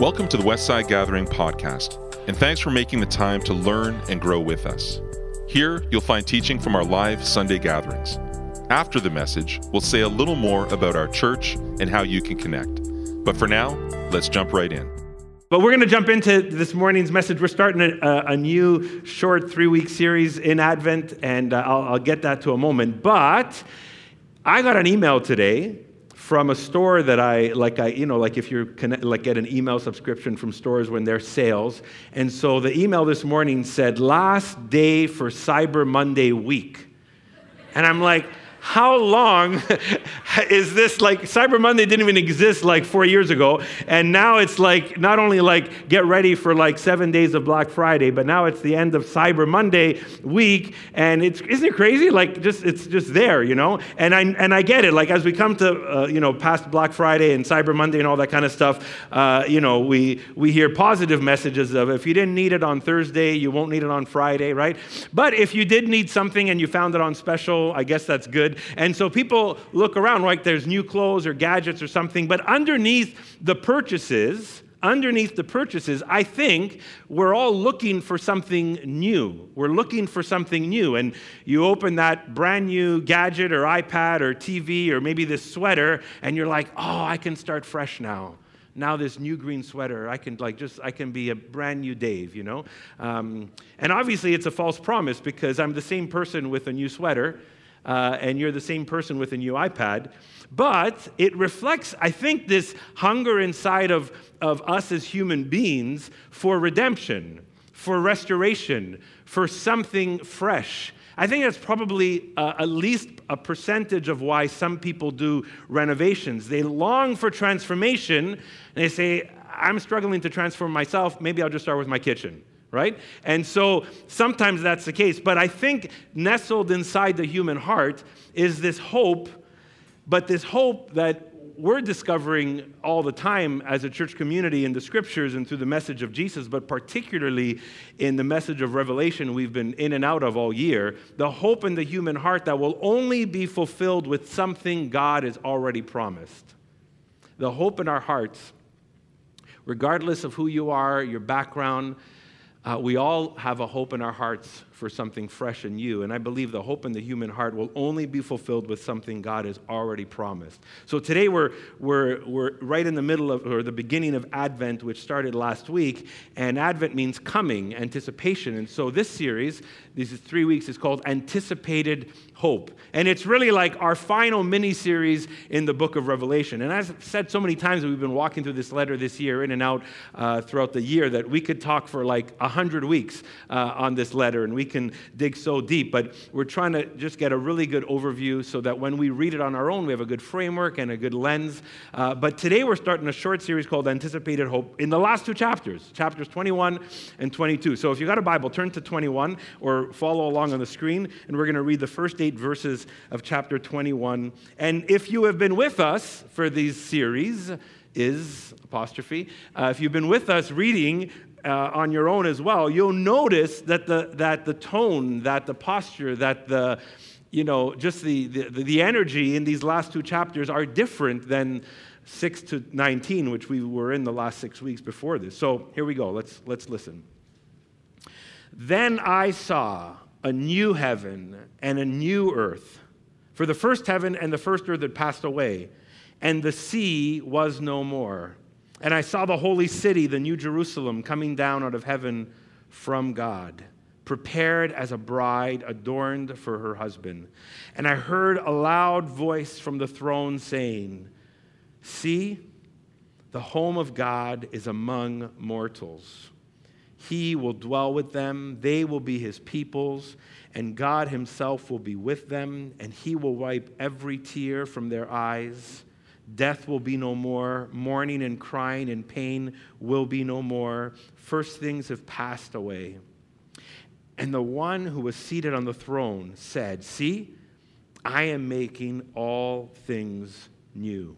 Welcome to the Westside Gathering podcast, and thanks for making the time to learn and grow with us. Here, you'll find teaching from our live Sunday gatherings. After the message, we'll say a little more about our church and how you can connect. But for now, let's jump right in. But we're going to jump into this morning's message. We're starting a, a new short three week series in Advent, and uh, I'll, I'll get that to a moment. But I got an email today from a store that I like I you know like if you're connect, like get an email subscription from stores when they're sales. And so the email this morning said last day for Cyber Monday week. And I'm like how long is this like cyber monday didn't even exist like four years ago and now it's like not only like get ready for like seven days of black friday but now it's the end of cyber monday week and it's isn't it crazy? Like just it's just there you know? And i and i get it. Like as we come to uh, you know past black friday and cyber monday and all that kind of stuff uh, you know we we hear positive messages of if you didn't need it on thursday you won't need it on friday right? But if you did need something and you found it on special i guess that's good and so people look around like there's new clothes or gadgets or something, but underneath the purchases, underneath the purchases, I think we're all looking for something new. We're looking for something new. And you open that brand new gadget or iPad or TV or maybe this sweater, and you're like, oh, I can start fresh now now this new green sweater i can like just i can be a brand new dave you know um, and obviously it's a false promise because i'm the same person with a new sweater uh, and you're the same person with a new iPad. But it reflects, I think, this hunger inside of, of us as human beings for redemption, for restoration, for something fresh. I think that's probably uh, at least a percentage of why some people do renovations. They long for transformation, and they say, I'm struggling to transform myself. Maybe I'll just start with my kitchen right? And so sometimes that's the case. But I think nestled inside the human heart is this hope, but this hope that we're discovering all the time as a church community in the scriptures and through the message of Jesus, but particularly in the message of Revelation we've been in and out of all year, the hope in the human heart that will only be fulfilled with something God has already promised. The hope in our hearts, regardless of who you are, your background, uh, we all have a hope in our hearts for something fresh and new. And I believe the hope in the human heart will only be fulfilled with something God has already promised. So today we're, we're, we're right in the middle of, or the beginning of Advent, which started last week. And Advent means coming, anticipation. And so this series, these three weeks, is called Anticipated Hope. And it's really like our final mini series in the book of Revelation. And as I've said so many times, we've been walking through this letter this year, in and out uh, throughout the year, that we could talk for like 100 weeks uh, on this letter. And we can dig so deep, but we're trying to just get a really good overview so that when we read it on our own, we have a good framework and a good lens. Uh, but today we're starting a short series called Anticipated Hope in the last two chapters, chapters 21 and 22. So if you got a Bible, turn to 21 or follow along on the screen, and we're going to read the first eight verses of chapter 21. And if you have been with us for these series, is apostrophe. Uh, if you've been with us reading, uh, on your own as well, you'll notice that the, that the tone, that the posture, that the, you know, just the, the, the energy in these last two chapters are different than 6 to 19, which we were in the last six weeks before this. So here we go. Let's, let's listen. Then I saw a new heaven and a new earth. For the first heaven and the first earth had passed away, and the sea was no more. And I saw the holy city, the new Jerusalem, coming down out of heaven from God, prepared as a bride adorned for her husband. And I heard a loud voice from the throne saying, See, the home of God is among mortals. He will dwell with them, they will be his peoples, and God himself will be with them, and he will wipe every tear from their eyes. Death will be no more. Mourning and crying and pain will be no more. First things have passed away. And the one who was seated on the throne said, See, I am making all things new.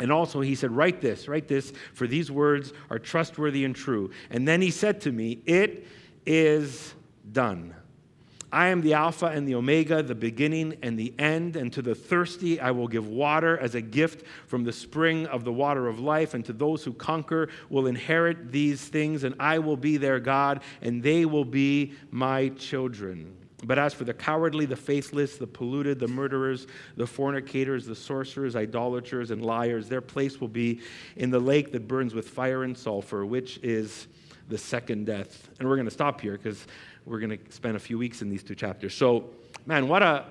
And also, he said, Write this, write this, for these words are trustworthy and true. And then he said to me, It is done. I am the Alpha and the Omega, the beginning and the end. And to the thirsty, I will give water as a gift from the spring of the water of life. And to those who conquer, will inherit these things. And I will be their God, and they will be my children. But as for the cowardly, the faithless, the polluted, the murderers, the fornicators, the sorcerers, idolaters, and liars, their place will be in the lake that burns with fire and sulfur, which is the second death. And we're going to stop here because we're going to spend a few weeks in these two chapters. So, man, what a.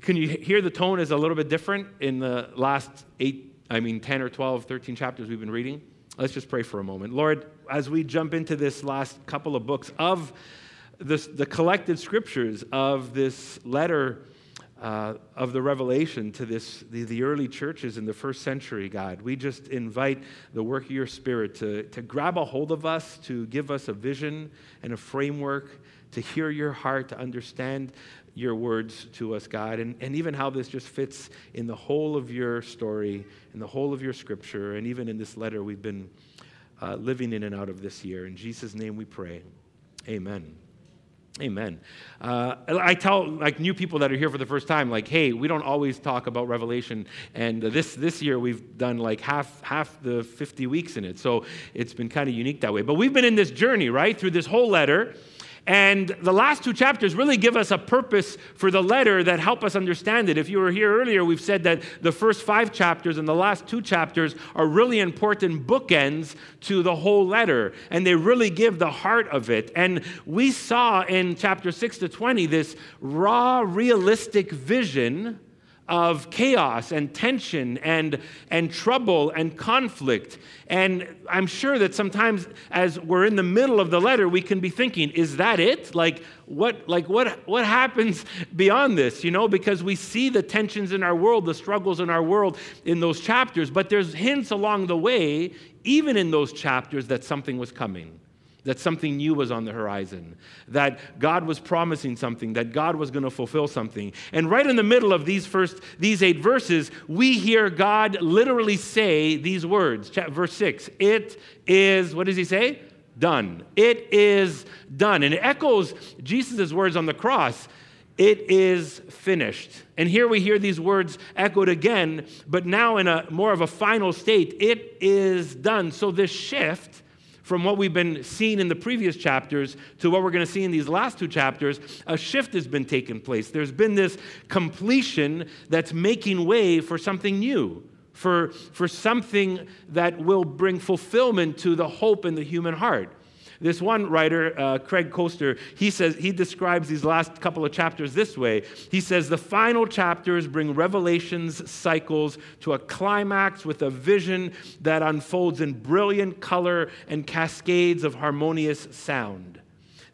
Can you hear the tone is a little bit different in the last eight, I mean, 10 or 12, 13 chapters we've been reading? Let's just pray for a moment. Lord, as we jump into this last couple of books of this, the collected scriptures of this letter uh, of the revelation to this, the, the early churches in the first century, God. We just invite the work of your Spirit to, to grab a hold of us, to give us a vision and a framework, to hear your heart, to understand your words to us, God, and, and even how this just fits in the whole of your story, in the whole of your scripture, and even in this letter we've been uh, living in and out of this year. In Jesus' name we pray. Amen. Amen. Uh, I tell like new people that are here for the first time, like, hey, we don't always talk about Revelation, and this this year we've done like half half the 50 weeks in it, so it's been kind of unique that way. But we've been in this journey right through this whole letter, and the last two chapters really give us a purpose for the letter that help us understand it. If you were here earlier, we've said that the first five chapters and the last two chapters are really important bookends to the whole letter, and they really give the heart of it. And we saw in chapter 6 to 20 this raw, realistic vision of chaos and tension and, and trouble and conflict. And I'm sure that sometimes as we're in the middle of the letter, we can be thinking, is that it? Like what, like what, what happens beyond this? You know, because we see the tensions in our world, the struggles in our world in those chapters, but there's hints along the way, even in those chapters, that something was coming that something new was on the horizon, that God was promising something, that God was going to fulfill something. And right in the middle of these first these 8 verses, we hear God literally say these words. Verse 6, it is what does he say? Done. It is done. And it echoes Jesus' words on the cross. It is finished. And here we hear these words echoed again, but now in a more of a final state. It is done. So this shift from what we've been seeing in the previous chapters to what we're going to see in these last two chapters, a shift has been taking place. There's been this completion that's making way for something new, for, for something that will bring fulfillment to the hope in the human heart. This one writer, uh, Craig Koester, he says he describes these last couple of chapters this way. He says the final chapters bring revelations cycles to a climax with a vision that unfolds in brilliant color and cascades of harmonious sound.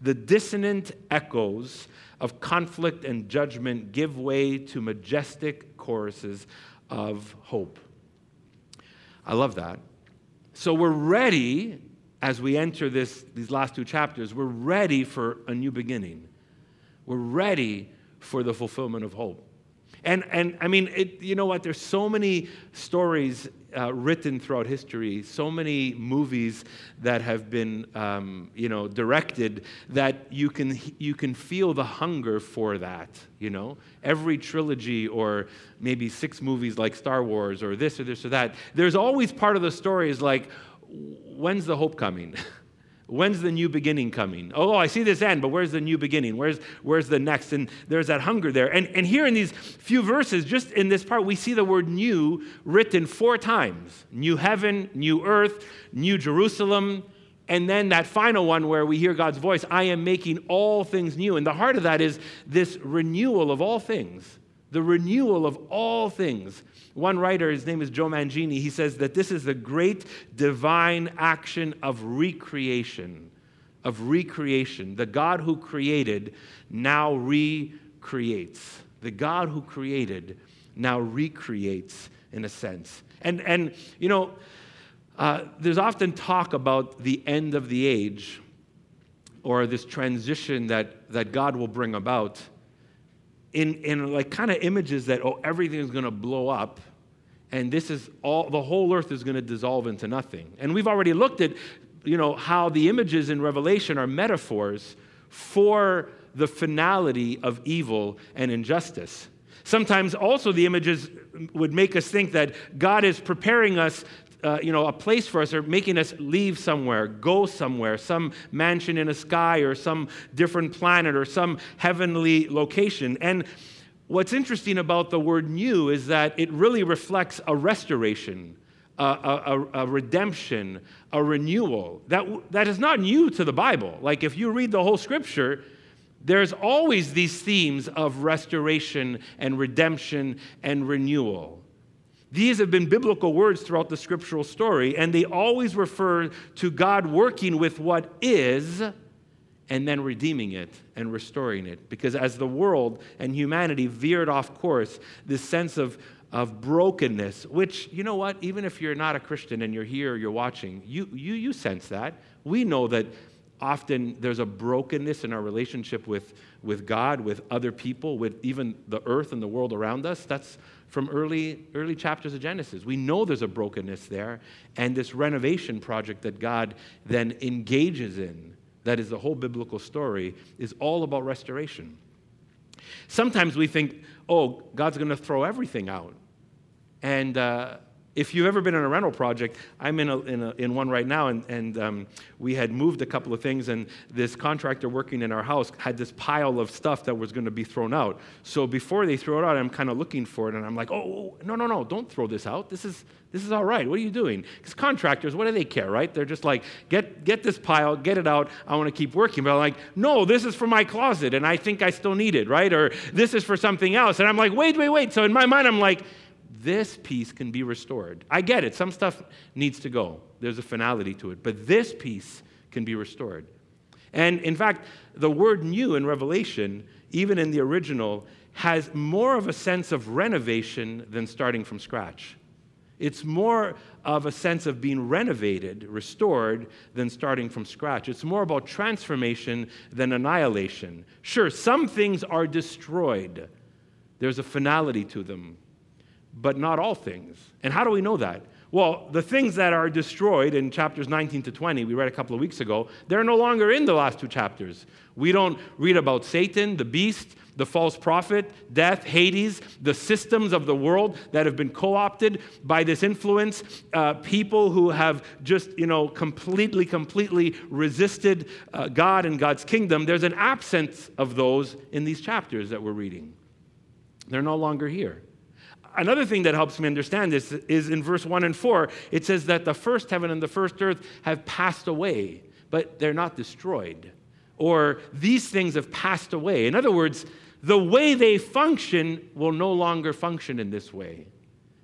The dissonant echoes of conflict and judgment give way to majestic choruses of hope. I love that. So we're ready as we enter this, these last two chapters, we're ready for a new beginning. We're ready for the fulfillment of hope. And, and I mean, it, you know what? There's so many stories uh, written throughout history, so many movies that have been, um, you know, directed that you can, you can feel the hunger for that, you know? Every trilogy or maybe six movies like Star Wars or this or this or that, there's always part of the story is like, when's the hope coming? When's the new beginning coming? Oh, I see this end, but where's the new beginning? Where's, where's the next? And there's that hunger there. And, and here in these few verses, just in this part, we see the word new written four times new heaven, new earth, new Jerusalem. And then that final one where we hear God's voice I am making all things new. And the heart of that is this renewal of all things, the renewal of all things. One writer, his name is Joe Mangina, he says that this is the great divine action of recreation. Of recreation. The God who created now recreates. The God who created now recreates in a sense. And, and you know, uh, there's often talk about the end of the age or this transition that, that God will bring about in, in like kind of images that, oh, everything is going to blow up and this is all the whole earth is going to dissolve into nothing and we've already looked at you know how the images in revelation are metaphors for the finality of evil and injustice. Sometimes also the images would make us think that God is preparing us uh, you know, a place for us or making us leave somewhere, go somewhere, some mansion in a sky or some different planet or some heavenly location. And what's interesting about the word new is that it really reflects a restoration. A, a, a, redemption, a renewal. That, that is not new to the Bible. Like if you read the whole scripture, there's always these themes of restoration and redemption and renewal. These have been biblical words throughout the scriptural story, and they always refer to God working with what is and then redeeming it and restoring it. Because as the world and humanity veered off course, this sense of, of brokenness, which, you know what, even if you're not a Christian and you're here, you're watching, you, you, you sense that. We know that often there's a brokenness in our relationship with, with God, with other people, with even the earth and the world around us. That's from early, early chapters of Genesis. We know there's a brokenness there, and this renovation project that God then engages in, that is the whole biblical story, is all about restoration. Sometimes we think, oh, God's going to throw everything out. And uh, if you've ever been in a rental project, I'm in, a, in, a, in one right now, and, and um, we had moved a couple of things, and this contractor working in our house had this pile of stuff that was going to be thrown out. So before they throw it out, I'm kind of looking for it, and I'm like, oh, no, no, no, don't throw this out. This is, this is all right. What are you doing? Because contractors, what do they care, right? They're just like, get, get this pile, get it out. I want to keep working. But I'm like, no, this is for my closet, and I think I still need it, right? Or this is for something else. And I'm like, wait, wait, wait. So in my mind, I'm like, this piece can be restored. I get it, some stuff needs to go, there's a finality to it, but this piece can be restored. And in fact, the word new in Revelation, even in the original, has more of a sense of renovation than starting from scratch. It's more of a sense of being renovated, restored, than starting from scratch. It's more about transformation than annihilation. Sure, some things are destroyed, there's a finality to them but not all things. And how do we know that? Well, the things that are destroyed in chapters 19 to 20, we read a couple of weeks ago, they're no longer in the last two chapters. We don't read about Satan, the beast, the false prophet, death, Hades, the systems of the world that have been co opted by this influence, uh, people who have just, you know, completely, completely resisted uh, God and God's kingdom. There's an absence of those in these chapters that we're reading. They're no longer here another thing that helps me understand this is in verse 1 and 4, it says that the first heaven and the first earth have passed away, but they're not destroyed. Or these things have passed away. In other words, the way they function will no longer function in this way.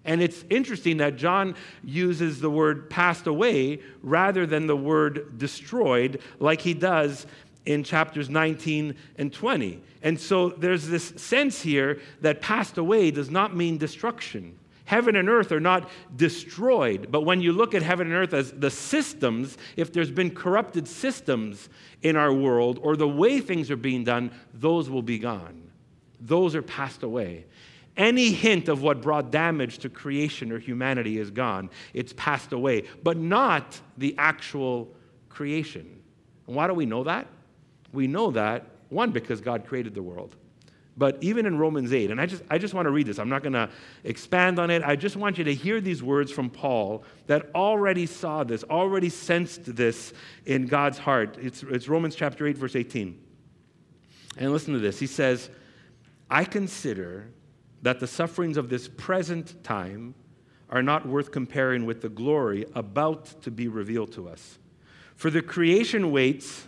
And it's interesting that John uses the word passed away rather than the word destroyed, like he does in chapters 19 and 20. And so there's this sense here that passed away does not mean destruction. Heaven and earth are not destroyed, but when you look at heaven and earth as the systems, if there's been corrupted systems in our world or the way things are being done, those will be gone. Those are passed away. Any hint of what brought damage to creation or humanity is gone. It's passed away, but not the actual creation. And why do we know that? We know that, one, because God created the world. But even in Romans 8, and I just, I just want to read this, I'm not going to expand on it. I just want you to hear these words from Paul that already saw this, already sensed this in God's heart. It's, it's Romans chapter 8, verse 18. And listen to this. He says, I consider that the sufferings of this present time are not worth comparing with the glory about to be revealed to us. For the creation waits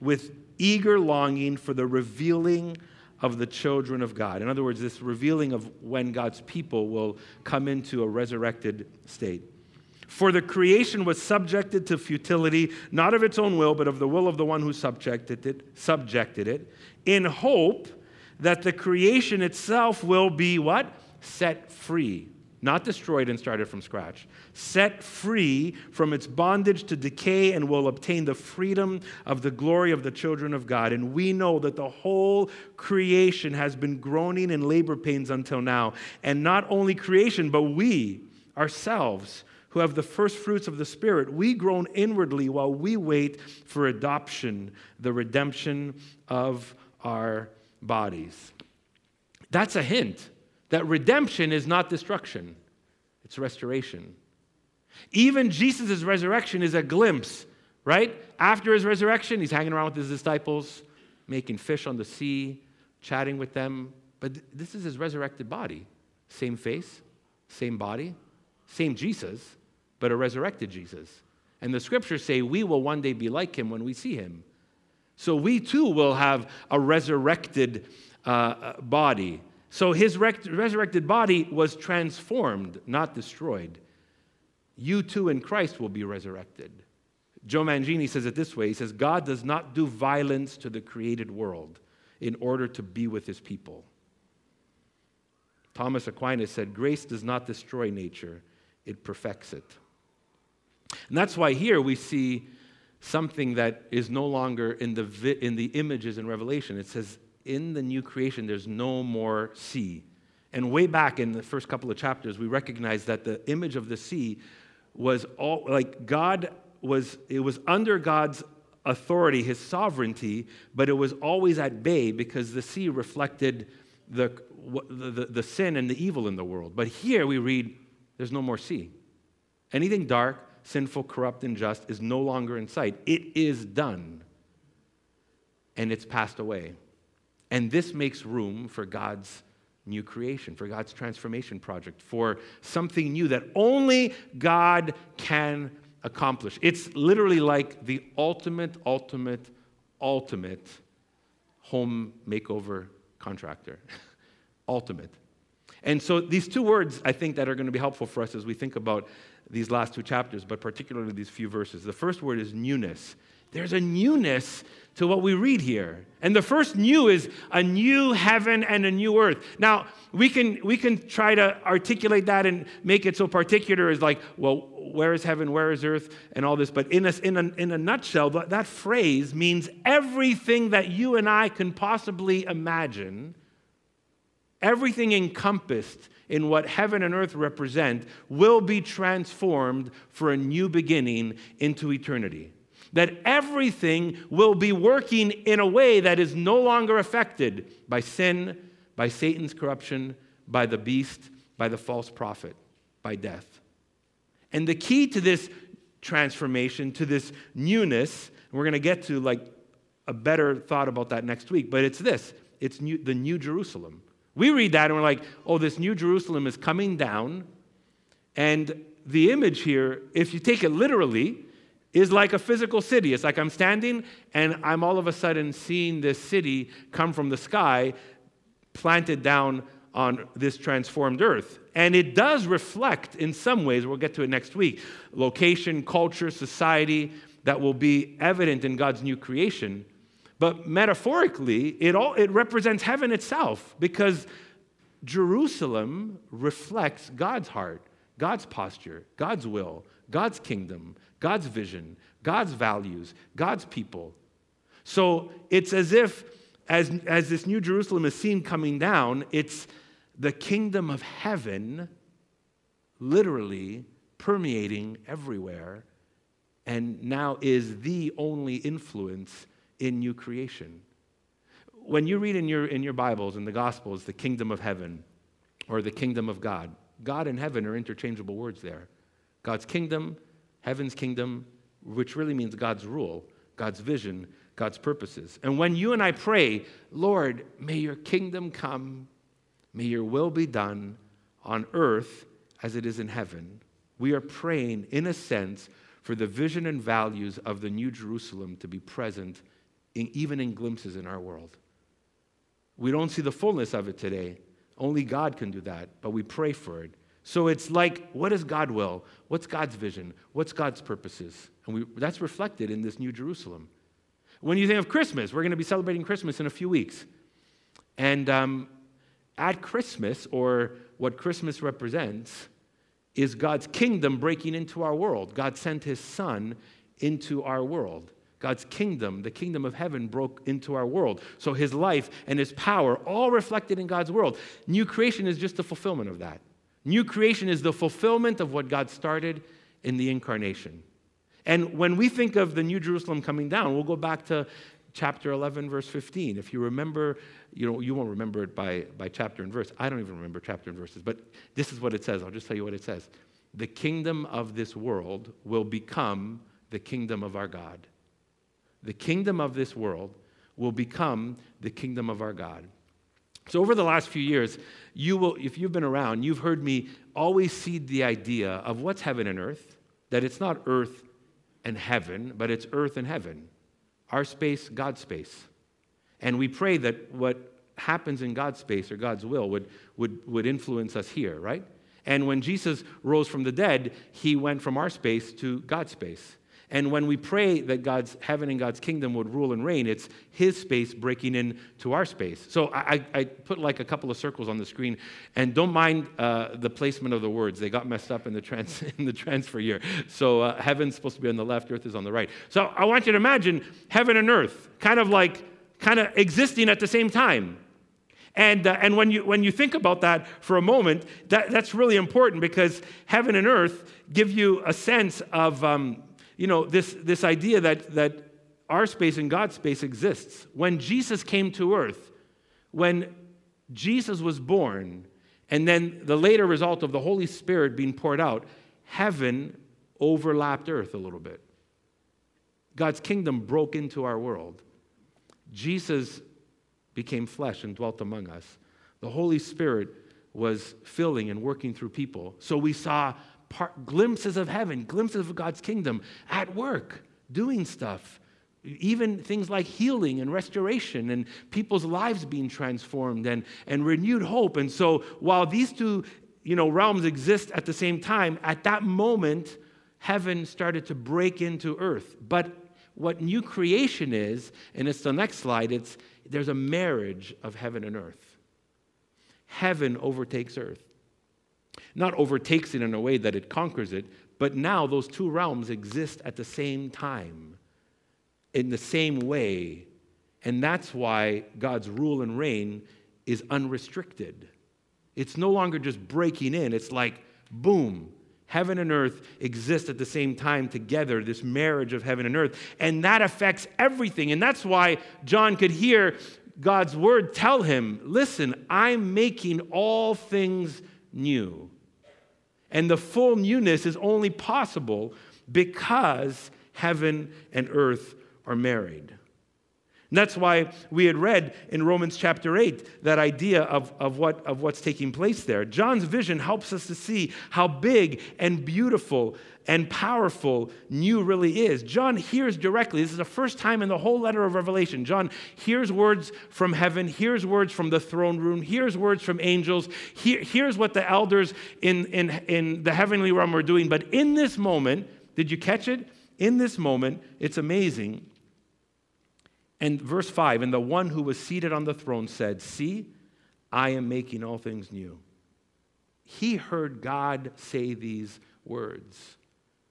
with eager longing for the revealing of the children of God. In other words, this revealing of when God's people will come into a resurrected state. For the creation was subjected to futility, not of its own will, but of the will of the one who subjected it, subjected it, in hope that the creation itself will be what? Set free not destroyed and started from scratch, set free from its bondage to decay and will obtain the freedom of the glory of the children of God. And we know that the whole creation has been groaning in labor pains until now. And not only creation, but we ourselves who have the first fruits of the Spirit, we groan inwardly while we wait for adoption, the redemption of our bodies. That's a hint that redemption is not destruction, it's restoration. Even Jesus' resurrection is a glimpse, right? After his resurrection, he's hanging around with his disciples, making fish on the sea, chatting with them. But this is his resurrected body. Same face, same body, same Jesus, but a resurrected Jesus. And the scriptures say we will one day be like him when we see him. So we too will have a resurrected uh, uh body. So his rec- resurrected body was transformed, not destroyed. You too in Christ will be resurrected. Joe Mangina says it this way He says, God does not do violence to the created world in order to be with his people. Thomas Aquinas said, Grace does not destroy nature, it perfects it. And that's why here we see something that is no longer in the, vi- in the images in Revelation. It says, in the new creation, there's no more sea. And way back in the first couple of chapters, we recognize that the image of the sea was all like God was, it was under God's authority, his sovereignty, but it was always at bay because the sea reflected the, the, the, sin and the evil in the world. But here we read, there's no more sea. Anything dark, sinful, corrupt, and just is no longer in sight. It is done. And it's passed away. And this makes room for God's new creation, for God's transformation project, for something new that only God can accomplish. It's literally like the ultimate, ultimate, ultimate home makeover contractor. ultimate. And so these two words, I think, that are going to be helpful for us as we think about these last two chapters, but particularly these few verses. The first word is newness. There's a newness to what we read here. And the first new is a new heaven and a new earth. Now, we can, we can try to articulate that and make it so particular as like, well, where is heaven, where is earth, and all this. But in a, in a, in a nutshell, that, that phrase means everything that you and I can possibly imagine, everything encompassed in what heaven and earth represent, will be transformed for a new beginning into eternity that everything will be working in a way that is no longer affected by sin, by Satan's corruption, by the beast, by the false prophet, by death. And the key to this transformation, to this newness, we're going to get to like a better thought about that next week, but it's this it's new, the New Jerusalem. We read that and we're like, oh, this New Jerusalem is coming down. And the image here, if you take it literally, is like a physical city. It's like I'm standing and I'm all of a sudden seeing this city come from the sky, planted down on this transformed earth. And it does reflect, in some ways, we'll get to it next week, location, culture, society that will be evident in God's new creation. But metaphorically, it, all, it represents heaven itself because Jerusalem reflects God's heart, God's posture, God's will, God's kingdom, God's vision, God's values, God's people. So it's as if, as, as this New Jerusalem is seen coming down, it's the kingdom of heaven literally permeating everywhere and now is the only influence in new creation. When you read in your, in your Bibles, in the Gospels, the kingdom of heaven or the kingdom of God, God and heaven are interchangeable words there. God's kingdom, heaven's kingdom, which really means God's rule, God's vision, God's purposes. And when you and I pray, Lord, may your kingdom come, may your will be done on earth as it is in heaven, we are praying, in a sense, for the vision and values of the New Jerusalem to be present, in, even in glimpses in our world. We don't see the fullness of it today. Only God can do that, but we pray for it. So it's like, what is God will? What's God's vision? What's God's purposes? And we, that's reflected in this New Jerusalem. When you think of Christmas, we're going to be celebrating Christmas in a few weeks. And um, at Christmas, or what Christmas represents, is God's kingdom breaking into our world. God sent his son into our world. God's kingdom, the kingdom of heaven, broke into our world. So his life and his power, all reflected in God's world. New creation is just the fulfillment of that. New creation is the fulfillment of what God started in the incarnation. And when we think of the New Jerusalem coming down, we'll go back to chapter 11, verse 15. If you remember, you know, you won't remember it by, by chapter and verse. I don't even remember chapter and verses, but this is what it says. I'll just tell you what it says. The kingdom of this world will become the kingdom of our God. The kingdom of this world will become the kingdom of our God. So, over the last few years, you will, if you've been around, you've heard me always seed the idea of what's heaven and earth, that it's not earth and heaven, but it's earth and heaven. Our space, God's space. And we pray that what happens in God's space or God's will would, would, would influence us here, right? And when Jesus rose from the dead, he went from our space to God's space. And when we pray that God's heaven and God's kingdom would rule and reign, it's His space breaking into our space. So I, I put like a couple of circles on the screen, and don't mind uh, the placement of the words. They got messed up in the, trans- in the transfer year. So uh, heaven's supposed to be on the left, earth is on the right. So I want you to imagine heaven and earth kind of like kind of existing at the same time. And, uh, and when, you, when you think about that for a moment, that, that's really important because heaven and earth give you a sense of, um, you know, this, this idea that, that our space and God's space exists. When Jesus came to earth, when Jesus was born, and then the later result of the Holy Spirit being poured out, heaven overlapped earth a little bit. God's kingdom broke into our world. Jesus became flesh and dwelt among us. The Holy Spirit was filling and working through people. So we saw part, glimpses of heaven, glimpses of God's kingdom at work, doing stuff. Even things like healing and restoration and people's lives being transformed and, and renewed hope. And so while these two you know, realms exist at the same time, at that moment, heaven started to break into earth. But what new creation is, and it's the next slide, it's there's a marriage of heaven and earth. Heaven overtakes earth not overtakes it in a way that it conquers it, but now those two realms exist at the same time, in the same way. And that's why God's rule and reign is unrestricted. It's no longer just breaking in, it's like, boom, heaven and earth exist at the same time together, this marriage of heaven and earth. And that affects everything. And that's why John could hear God's word tell him, listen, I'm making all things new. And the full newness is only possible because heaven and earth are married. And that's why we had read in Romans chapter 8 that idea of, of, what, of what's taking place there. John's vision helps us to see how big and beautiful and powerful new really is. John hears directly. This is the first time in the whole letter of Revelation. John hears words from heaven, hears words from the throne room, hears words from angels, hear, hears what the elders in, in, in the heavenly realm are doing. But in this moment, did you catch it? In this moment, it's amazing and verse 5 And the one who was seated on the throne said, See, I am making all things new. He heard God say these words.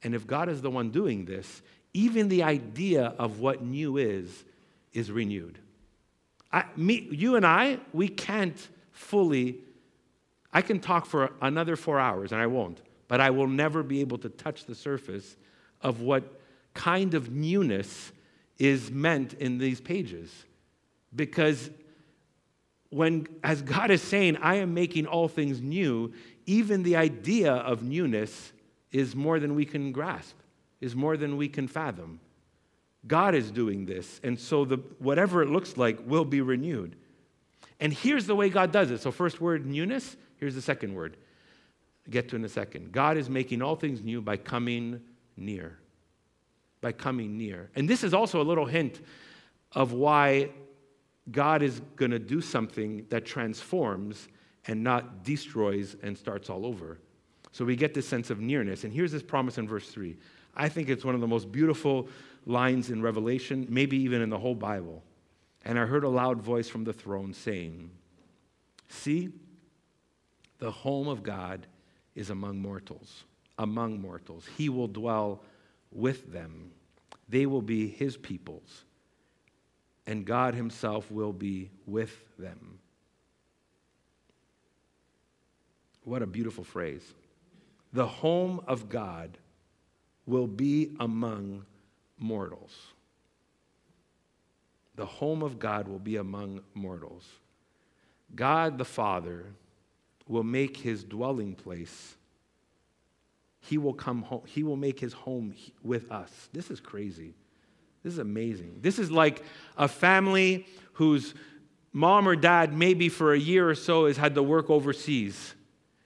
And if God is the one doing this, even the idea of what new is, is renewed. I, me, you and I, we can't fully, I can talk for another four hours, and I won't, but I will never be able to touch the surface of what kind of newness is meant in these pages. Because when, as God is saying, I am making all things new, even the idea of newness is more than we can grasp, is more than we can fathom. God is doing this, and so the, whatever it looks like will be renewed. And here's the way God does it. So, first word, newness. Here's the second word. I'll get to in a second. God is making all things new by coming near by coming near. And this is also a little hint of why God is going to do something that transforms and not destroys and starts all over. So we get this sense of nearness. And here's this promise in verse 3. I think it's one of the most beautiful lines in Revelation, maybe even in the whole Bible. And I heard a loud voice from the throne saying, See, the home of God is among mortals, among mortals. He will dwell with them. They will be his peoples, and God himself will be with them. What a beautiful phrase. The home of God will be among mortals. the home of God will be among mortals. God the Father will make his dwelling place. He will come home. He will make his home with us. This is crazy. This is amazing. This is like a family whose mom or dad, maybe for a year or so, has had to work overseas.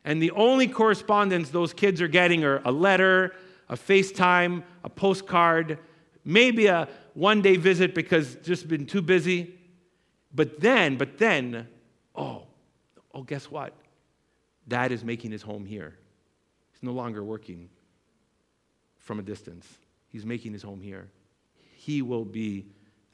And the only correspondence those kids are getting are a letter, a FaceTime, a postcard, maybe a one day visit because just been too busy. But then, but then, oh, oh, guess what? Dad is making his home here. He's no longer working from a distance. He's making his home here. He will be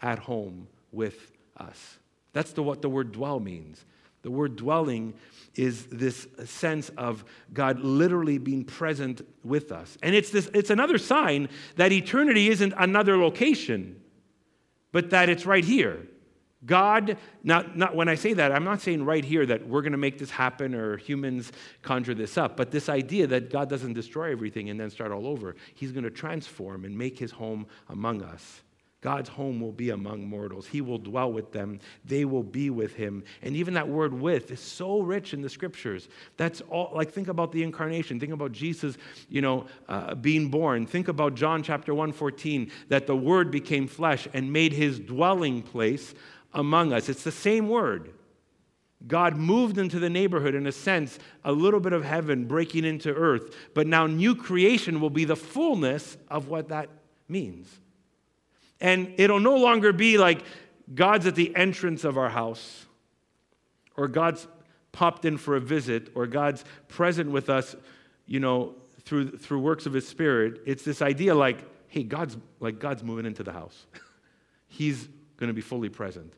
at home with us. That's the, what the word dwell means. The word dwelling is this sense of God literally being present with us. And it's, this, it's another sign that eternity isn't another location, but that it's right here. God, not, not when I say that, I'm not saying right here that we're going to make this happen or humans conjure this up, but this idea that God doesn't destroy everything and then start all over. He's going to transform and make his home among us. God's home will be among mortals. He will dwell with them. They will be with him. And even that word with is so rich in the scriptures. That's all, like, think about the incarnation. Think about Jesus, you know, uh, being born. Think about John chapter 1 14, that the word became flesh and made his dwelling place among us. It's the same word. God moved into the neighborhood, in a sense, a little bit of heaven breaking into earth, but now new creation will be the fullness of what that means. And it'll no longer be like God's at the entrance of our house, or God's popped in for a visit, or God's present with us, you know, through, through works of his spirit. It's this idea like, hey, God's like God's moving into the house. He's going to be fully present.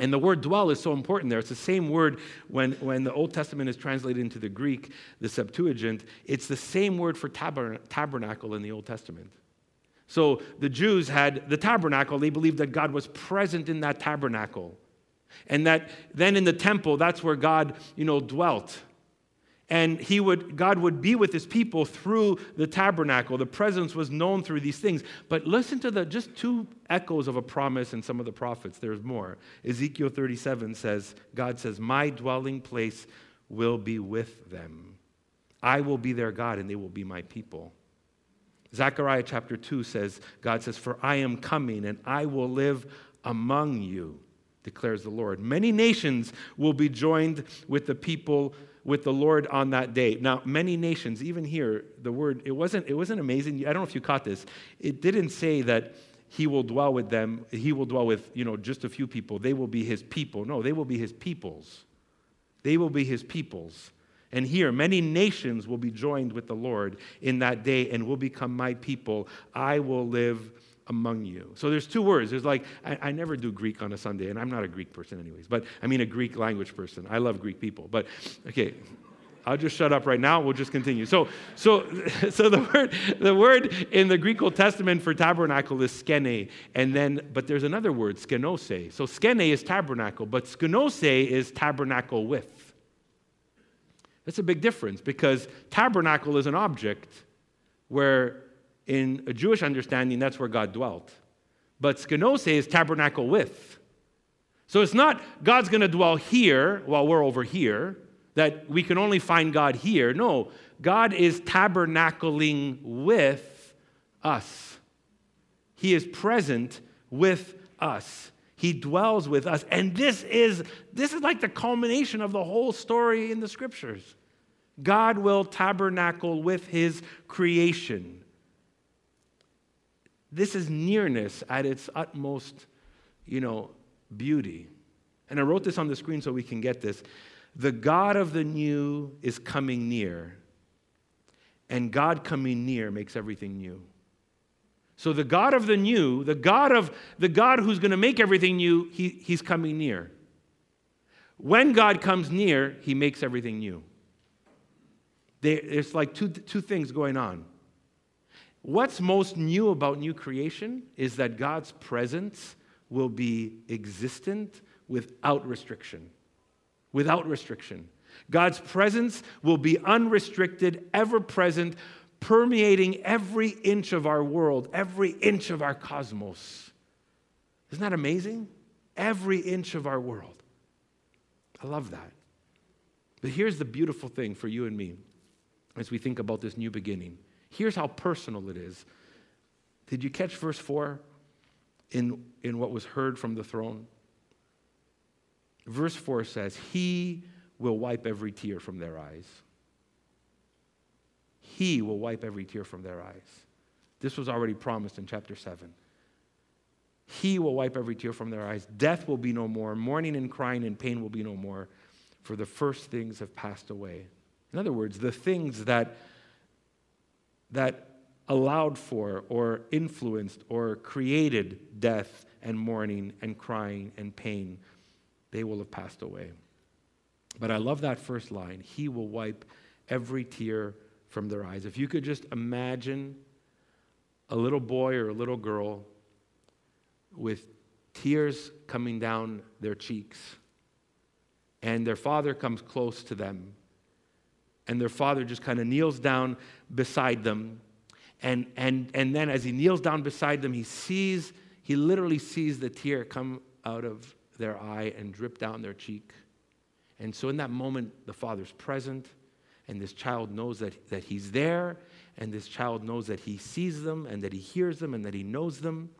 And the word dwell is so important there. It's the same word when, when the Old Testament is translated into the Greek, the Septuagint. It's the same word for tabernacle in the Old Testament. So the Jews had the tabernacle. They believed that God was present in that tabernacle. And that then in the temple, that's where God, you know, dwelt and he would god would be with his people through the tabernacle. The presence was known through these things. But listen to the just two echoes of a promise in some of the prophets. There's more. Ezekiel 37 says god says my dwelling place will be with them. I will be their god and they will be my people. Zechariah chapter 2 says god says for i am coming and i will live among you declares the lord. Many nations will be joined with the people with the Lord on that day. Now, many nations, even here, the word, it wasn't, it wasn't amazing. I don't know if you caught this. It didn't say that he will dwell with them, he will dwell with, you know, just a few people. They will be his people. No, they will be his peoples. They will be his peoples. And here, many nations will be joined with the Lord in that day and will become my people. I will live among you. So there's two words. There's like, I, I, never do Greek on a Sunday, and I'm not a Greek person, anyways, but I mean a Greek language person. I love Greek people. But okay, I'll just shut up right now. We'll just continue. So, so, so the word, the word in the Greek Old Testament for tabernacle is skene, and then, but there's another word, skenose. So skene is tabernacle, but skenose is tabernacle with. That's a big difference because tabernacle is an object where in a Jewish understanding, that's where God dwelt. But skenose is tabernacle with. So it's not God's going to dwell here while we're over here, that we can only find God here. No, God is tabernacling with us. He is present with us. He dwells with us. And this is this is like the culmination of the whole story in the scriptures. God will tabernacle with his creation. This is nearness at its utmost, you know, beauty. And I wrote this on the screen so we can get this. The God of the new is coming near, and God coming near makes everything new. So the God of the new, the God of the God who's going to make everything new, he, he's coming near. When God comes near, he makes everything new. There's like two, two things going on. What's most new about new creation is that God's presence will be existent without restriction. Without restriction. God's presence will be unrestricted, ever present, permeating every inch of our world, every inch of our cosmos. Isn't that amazing? Every inch of our world. I love that. But here's the beautiful thing for you and me as we think about this new beginning. Here's how personal it is. Did you catch verse 4 in, in what was heard from the throne? Verse 4 says, He will wipe every tear from their eyes. He will wipe every tear from their eyes. This was already promised in chapter 7. He will wipe every tear from their eyes. Death will be no more. Mourning and crying and pain will be no more, for the first things have passed away. In other words, the things that, that allowed for or influenced or created death and mourning and crying and pain, they will have passed away. But I love that first line He will wipe every tear from their eyes. If you could just imagine a little boy or a little girl with tears coming down their cheeks, and their father comes close to them, and their father just kind of kneels down beside them. And, and, and then as he kneels down beside them, he sees, he literally sees the tear come out of their eye and drip down their cheek. And so in that moment, the father's present, and this child knows that, that he's there, and this child knows that he sees them, and that he hears them, and that he knows them.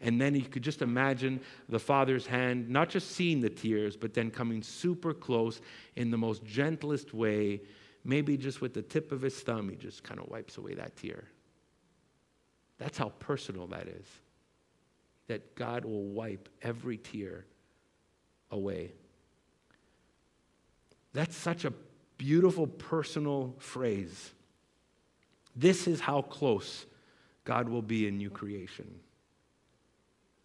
And then you could just imagine the father's hand, not just seeing the tears, but then coming super close in the most gentlest way, maybe just with the tip of his thumb, he just kind of wipes away that tear. That's how personal that is. That God will wipe every tear away. That's such a beautiful personal phrase. This is how close God will be in new creation.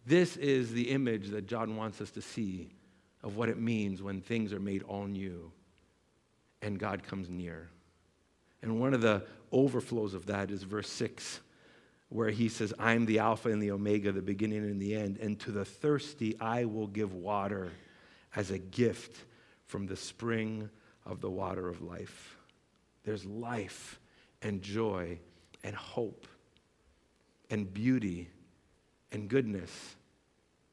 This is the image that John wants us to see of what it means when things are made all new and God comes near. And one of the overflows of that is verse 6, where he says, I'm the Alpha and the Omega, the beginning and the end, and to the thirsty I will give water as a gift from the spring of the water of life. There's life and joy and hope and beauty and goodness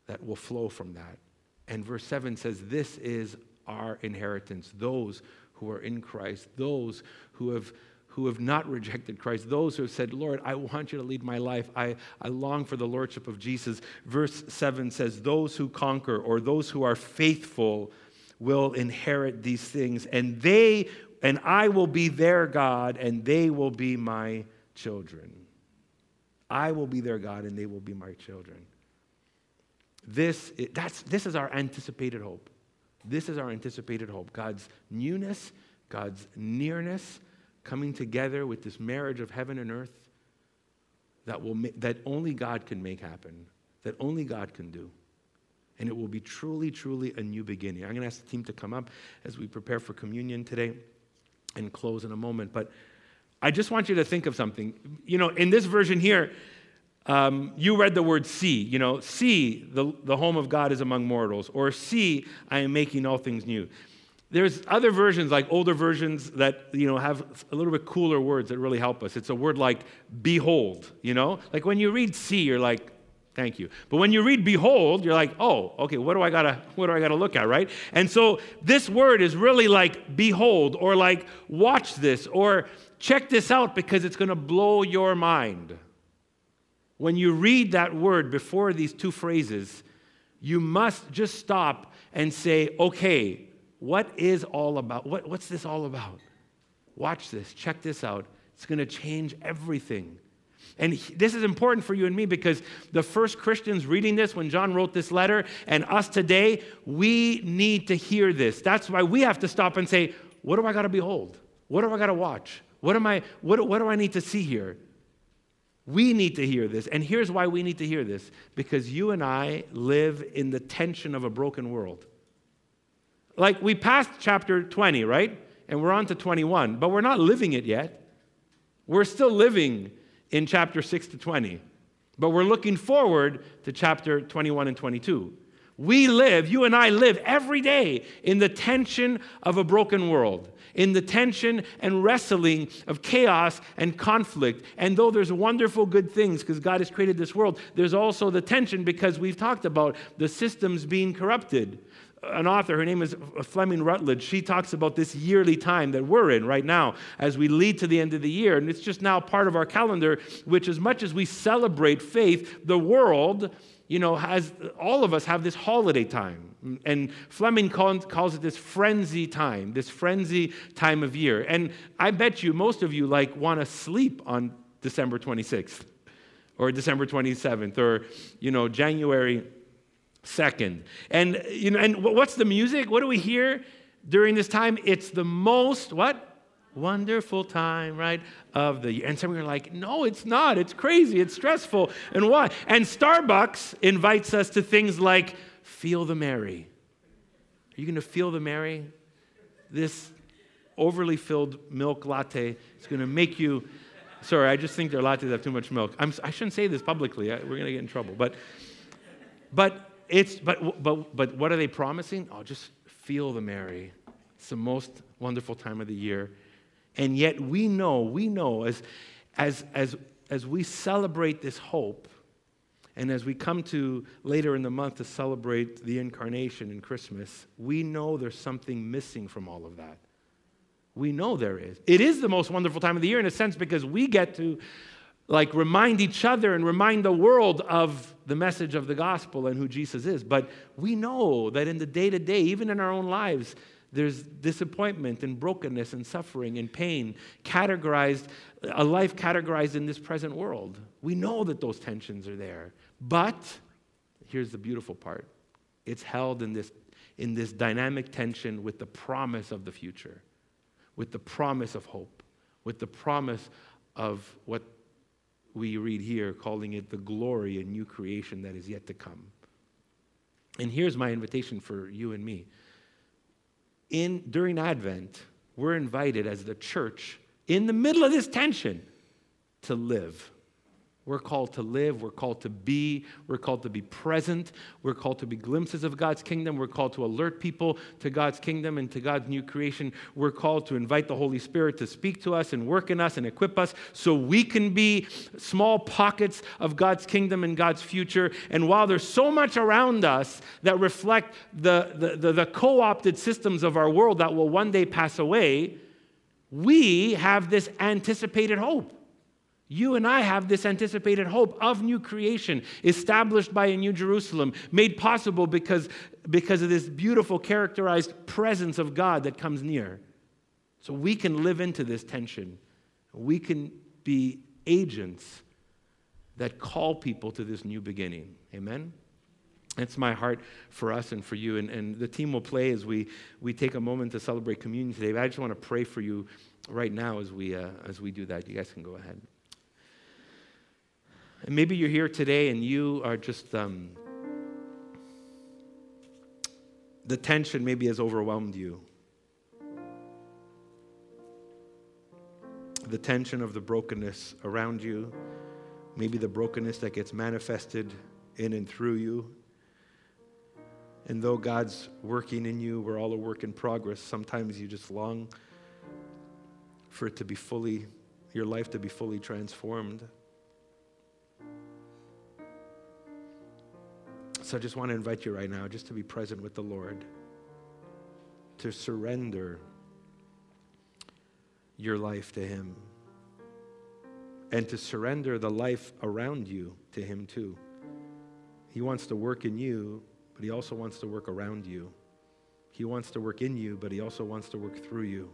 that will flow from that. And verse 7 says, This is our inheritance, those who are in Christ, those who have who have not rejected Christ, those who have said, Lord, I want you to lead my life. I, I long for the Lordship of Jesus. Verse 7 says, Those who conquer or those who are faithful will inherit these things, and they and I will be their God, and they will be my children. I will be their God, and they will be my children. This, that's, this is our anticipated hope. This is our anticipated hope. God's newness, God's nearness, coming together with this marriage of heaven and earth that, will ma- that only God can make happen, that only God can do. And it will be truly, truly a new beginning. I'm going to ask the team to come up as we prepare for communion today and close in a moment. But I just want you to think of something. You know, in this version here, um, you read the word see, you know, see, the, the home of God is among mortals, or see, I am making all things new. There's other versions, like older versions, that you know have a little bit cooler words that really help us. It's a word like behold, you know? Like when you read see, you're like, thank you. But when you read behold, you're like, oh, okay, what do I gotta what do I gotta look at, right? And so this word is really like behold, or like watch this, or check this out because it's gonna blow your mind. When you read that word before these two phrases, you must just stop and say, okay, what is all about? What, what's this all about? Watch this, check this out. It's going to change everything. And this is important for you and me because the first Christians reading this when John wrote this letter, and us today, we need to hear this. That's why we have to stop and say, What do I got to behold? What do I got to watch? What, am I, what, what do I need to see here? We need to hear this. And here's why we need to hear this because you and I live in the tension of a broken world. Like we passed chapter 20, right? And we're on to 21, but we're not living it yet. We're still living in chapter 6 to 20, but we're looking forward to chapter 21 and 22. We live, you and I live every day in the tension of a broken world, in the tension and wrestling of chaos and conflict. And though there's wonderful good things because God has created this world, there's also the tension because we've talked about the systems being corrupted. An author, her name is Fleming Rutledge, she talks about this yearly time that we're in right now as we lead to the end of the year. And it's just now part of our calendar, which, as much as we celebrate faith, the world you know, has all of us have this holiday time. And Fleming calls it this frenzy time, this frenzy time of year. And I bet you most of you like want to sleep on December 26th or December 27th or, you know, January 2nd. And, you know, and what's the music? What do we hear during this time? It's the most, what? Wonderful time, right, of the year. And some of you are like, no, it's not. It's crazy. It's stressful. And why? And Starbucks invites us to things like feel the merry. Are you going to feel the merry? This overly filled milk latte is going to make you. Sorry, I just think their lattes have too much milk. I'm, I should not say this publicly. I, we're going to get in trouble. But, but it's but but but what are they promising? Oh, just feel the merry. It's the most wonderful time of the year. And yet we know, we know as, as, as, as we celebrate this hope, and as we come to later in the month to celebrate the incarnation in Christmas, we know there's something missing from all of that. We know there is. It is the most wonderful time of the year in a sense because we get to like remind each other and remind the world of the message of the gospel and who Jesus is. But we know that in the day to day, even in our own lives, there's disappointment and brokenness and suffering and pain, categorized, a life categorized in this present world. We know that those tensions are there. But here's the beautiful part it's held in this, in this dynamic tension with the promise of the future, with the promise of hope, with the promise of what we read here, calling it the glory and new creation that is yet to come. And here's my invitation for you and me in, during Advent, we're invited as the church in the middle of this tension to live. We're called to live. We're called to be. We're called to be present. We're called to be glimpses of God's kingdom. We're called to alert people to God's kingdom and to God's new creation. We're called to invite the Holy Spirit to speak to us and work in us and equip us so we can be small pockets of God's kingdom and God's future. And while there's so much around us that reflect the, the, the, the co opted systems of our world that will one day pass away, we have this anticipated hope. You and I have this anticipated hope of new creation established by a new Jerusalem, made possible because, because of this beautiful, characterized presence of God that comes near. So we can live into this tension. We can be agents that call people to this new beginning. Amen? It's my heart for us and for you. And, and the team will play as we, we take a moment to celebrate communion today. But I just want to pray for you right now as we, uh, as we do that. You guys can go ahead. And maybe you're here today and you are just, um, the tension maybe has overwhelmed you. The tension of the brokenness around you, maybe the brokenness that gets manifested in and through you. And though God's working in you, we're all a work in progress. Sometimes you just long for it to be fully, your life to be fully transformed. So I just want to invite you right now just to be present with the Lord, to surrender your life to Him, and to surrender the life around you to Him too. He wants to work in you, but He also wants to work around you. He wants to work in you, but He also wants to work through you.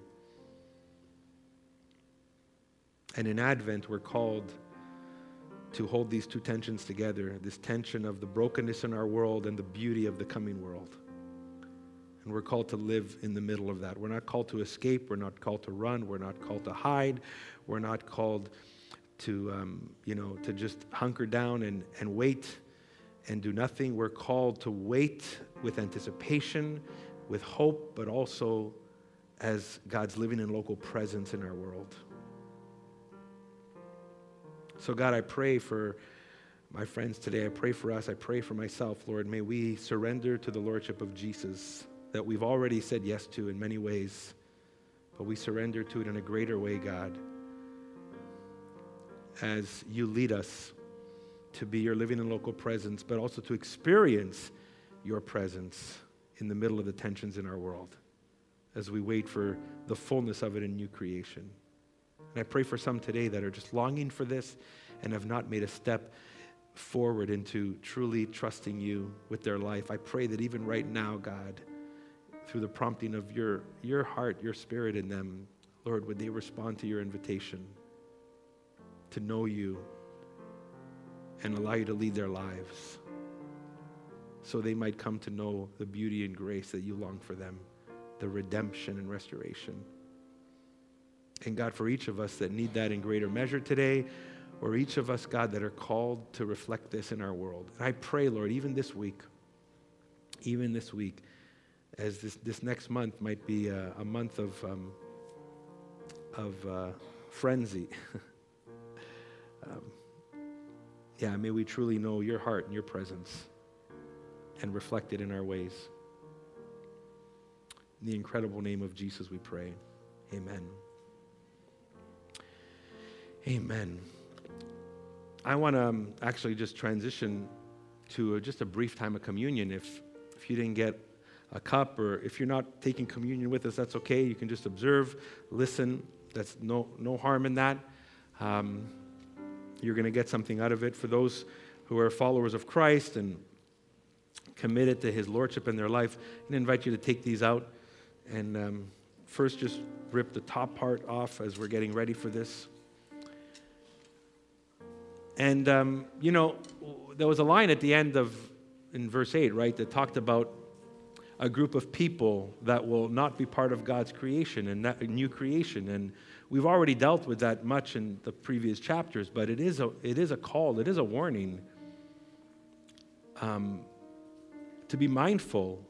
And in Advent, we're called to hold these two tensions together this tension of the brokenness in our world and the beauty of the coming world. And we're called to live in the middle of that. We're not called to escape. We're not called to run. We're not called to hide. We're not called to, um, you know, to just hunker down and, and wait and do nothing. We're called to wait with anticipation, with hope, but also as God's living in local presence in our world. So, God, I pray for my friends today. I pray for us. I pray for myself, Lord. May we surrender to the Lordship of Jesus that we've already said yes to in many ways, but we surrender to it in a greater way, God, as you lead us to be your living and local presence, but also to experience your presence in the middle of the tensions in our world as we wait for the fullness of it in new creation. And I pray for some today that are just longing for this and have not made a step forward into truly trusting you with their life. I pray that even right now, God, through the prompting of your, your heart, your spirit in them, Lord, would they respond to your invitation to know you and allow you to lead their lives so they might come to know the beauty and grace that you long for them, the redemption and restoration. And God, for each of us that need that in greater measure today, or each of us, God, that are called to reflect this in our world. And I pray, Lord, even this week, even this week, as this, this next month might be a, a month of, um, of uh, frenzy. um, yeah, may we truly know your heart and your presence and reflect it in our ways. In the incredible name of Jesus, we pray. Amen. Amen. I want to um, actually just transition to just a brief time of communion. If, if you didn't get a cup or if you're not taking communion with us, that's okay. You can just observe, listen. That's no, no harm in that. Um, you're going to get something out of it. For those who are followers of Christ and committed to his lordship in their life, I invite you to take these out and um, first just rip the top part off as we're getting ready for this. And, um, you know, there was a line at the end of, in verse 8, right, that talked about a group of people that will not be part of God's creation and that new creation. And we've already dealt with that much in the previous chapters, but it is a, it is a call, it is a warning um, to be mindful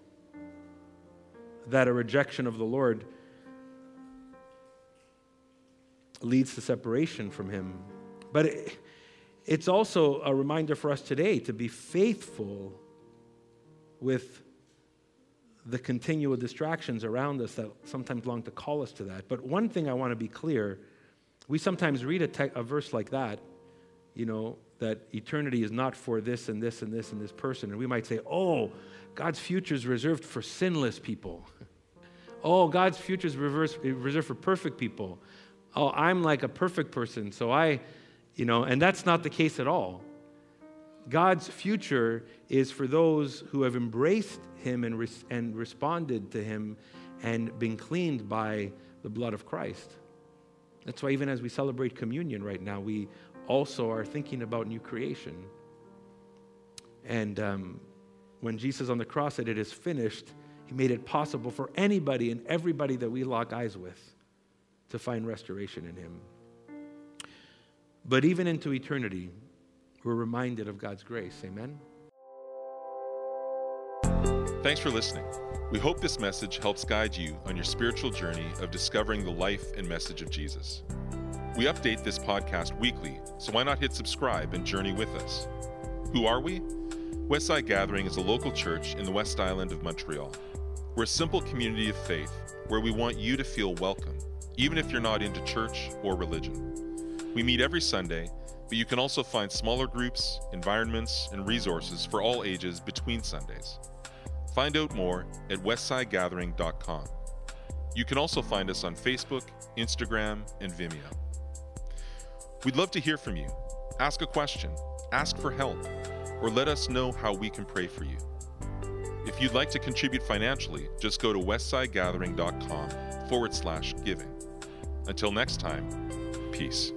that a rejection of the Lord leads to separation from Him. But it, it's also a reminder for us today to be faithful with the continual distractions around us that sometimes long to call us to that. But one thing I want to be clear we sometimes read a, te- a verse like that, you know, that eternity is not for this and this and this and this person. And we might say, oh, God's future is reserved for sinless people. oh, God's future is reserved for perfect people. Oh, I'm like a perfect person, so I you know, and that's not the case at all. God's future is for those who have embraced Him and, res- and responded to Him and been cleaned by the blood of Christ. That's why, even as we celebrate communion right now, we also are thinking about new creation. And um, when Jesus on the cross said, It is finished, He made it possible for anybody and everybody that we lock eyes with to find restoration in Him. But even into eternity, we're reminded of God's grace. Amen. Thanks for listening. We hope this message helps guide you on your spiritual journey of discovering the life and message of Jesus. We update this podcast weekly, so why not hit subscribe and journey with us? Who are we? Westside Gathering is a local church in the West Island of Montreal. We're a simple community of faith where we want you to feel welcome, even if you're not into church or religion. We meet every Sunday, but you can also find smaller groups, environments, and resources for all ages between Sundays. Find out more at westsidegathering.com. You can also find us on Facebook, Instagram, and Vimeo. We'd love to hear from you. Ask a question, ask for help, or let us know how we can pray for you. If you'd like to contribute financially, just go to westsidegathering.com forward slash giving. Until next time, peace.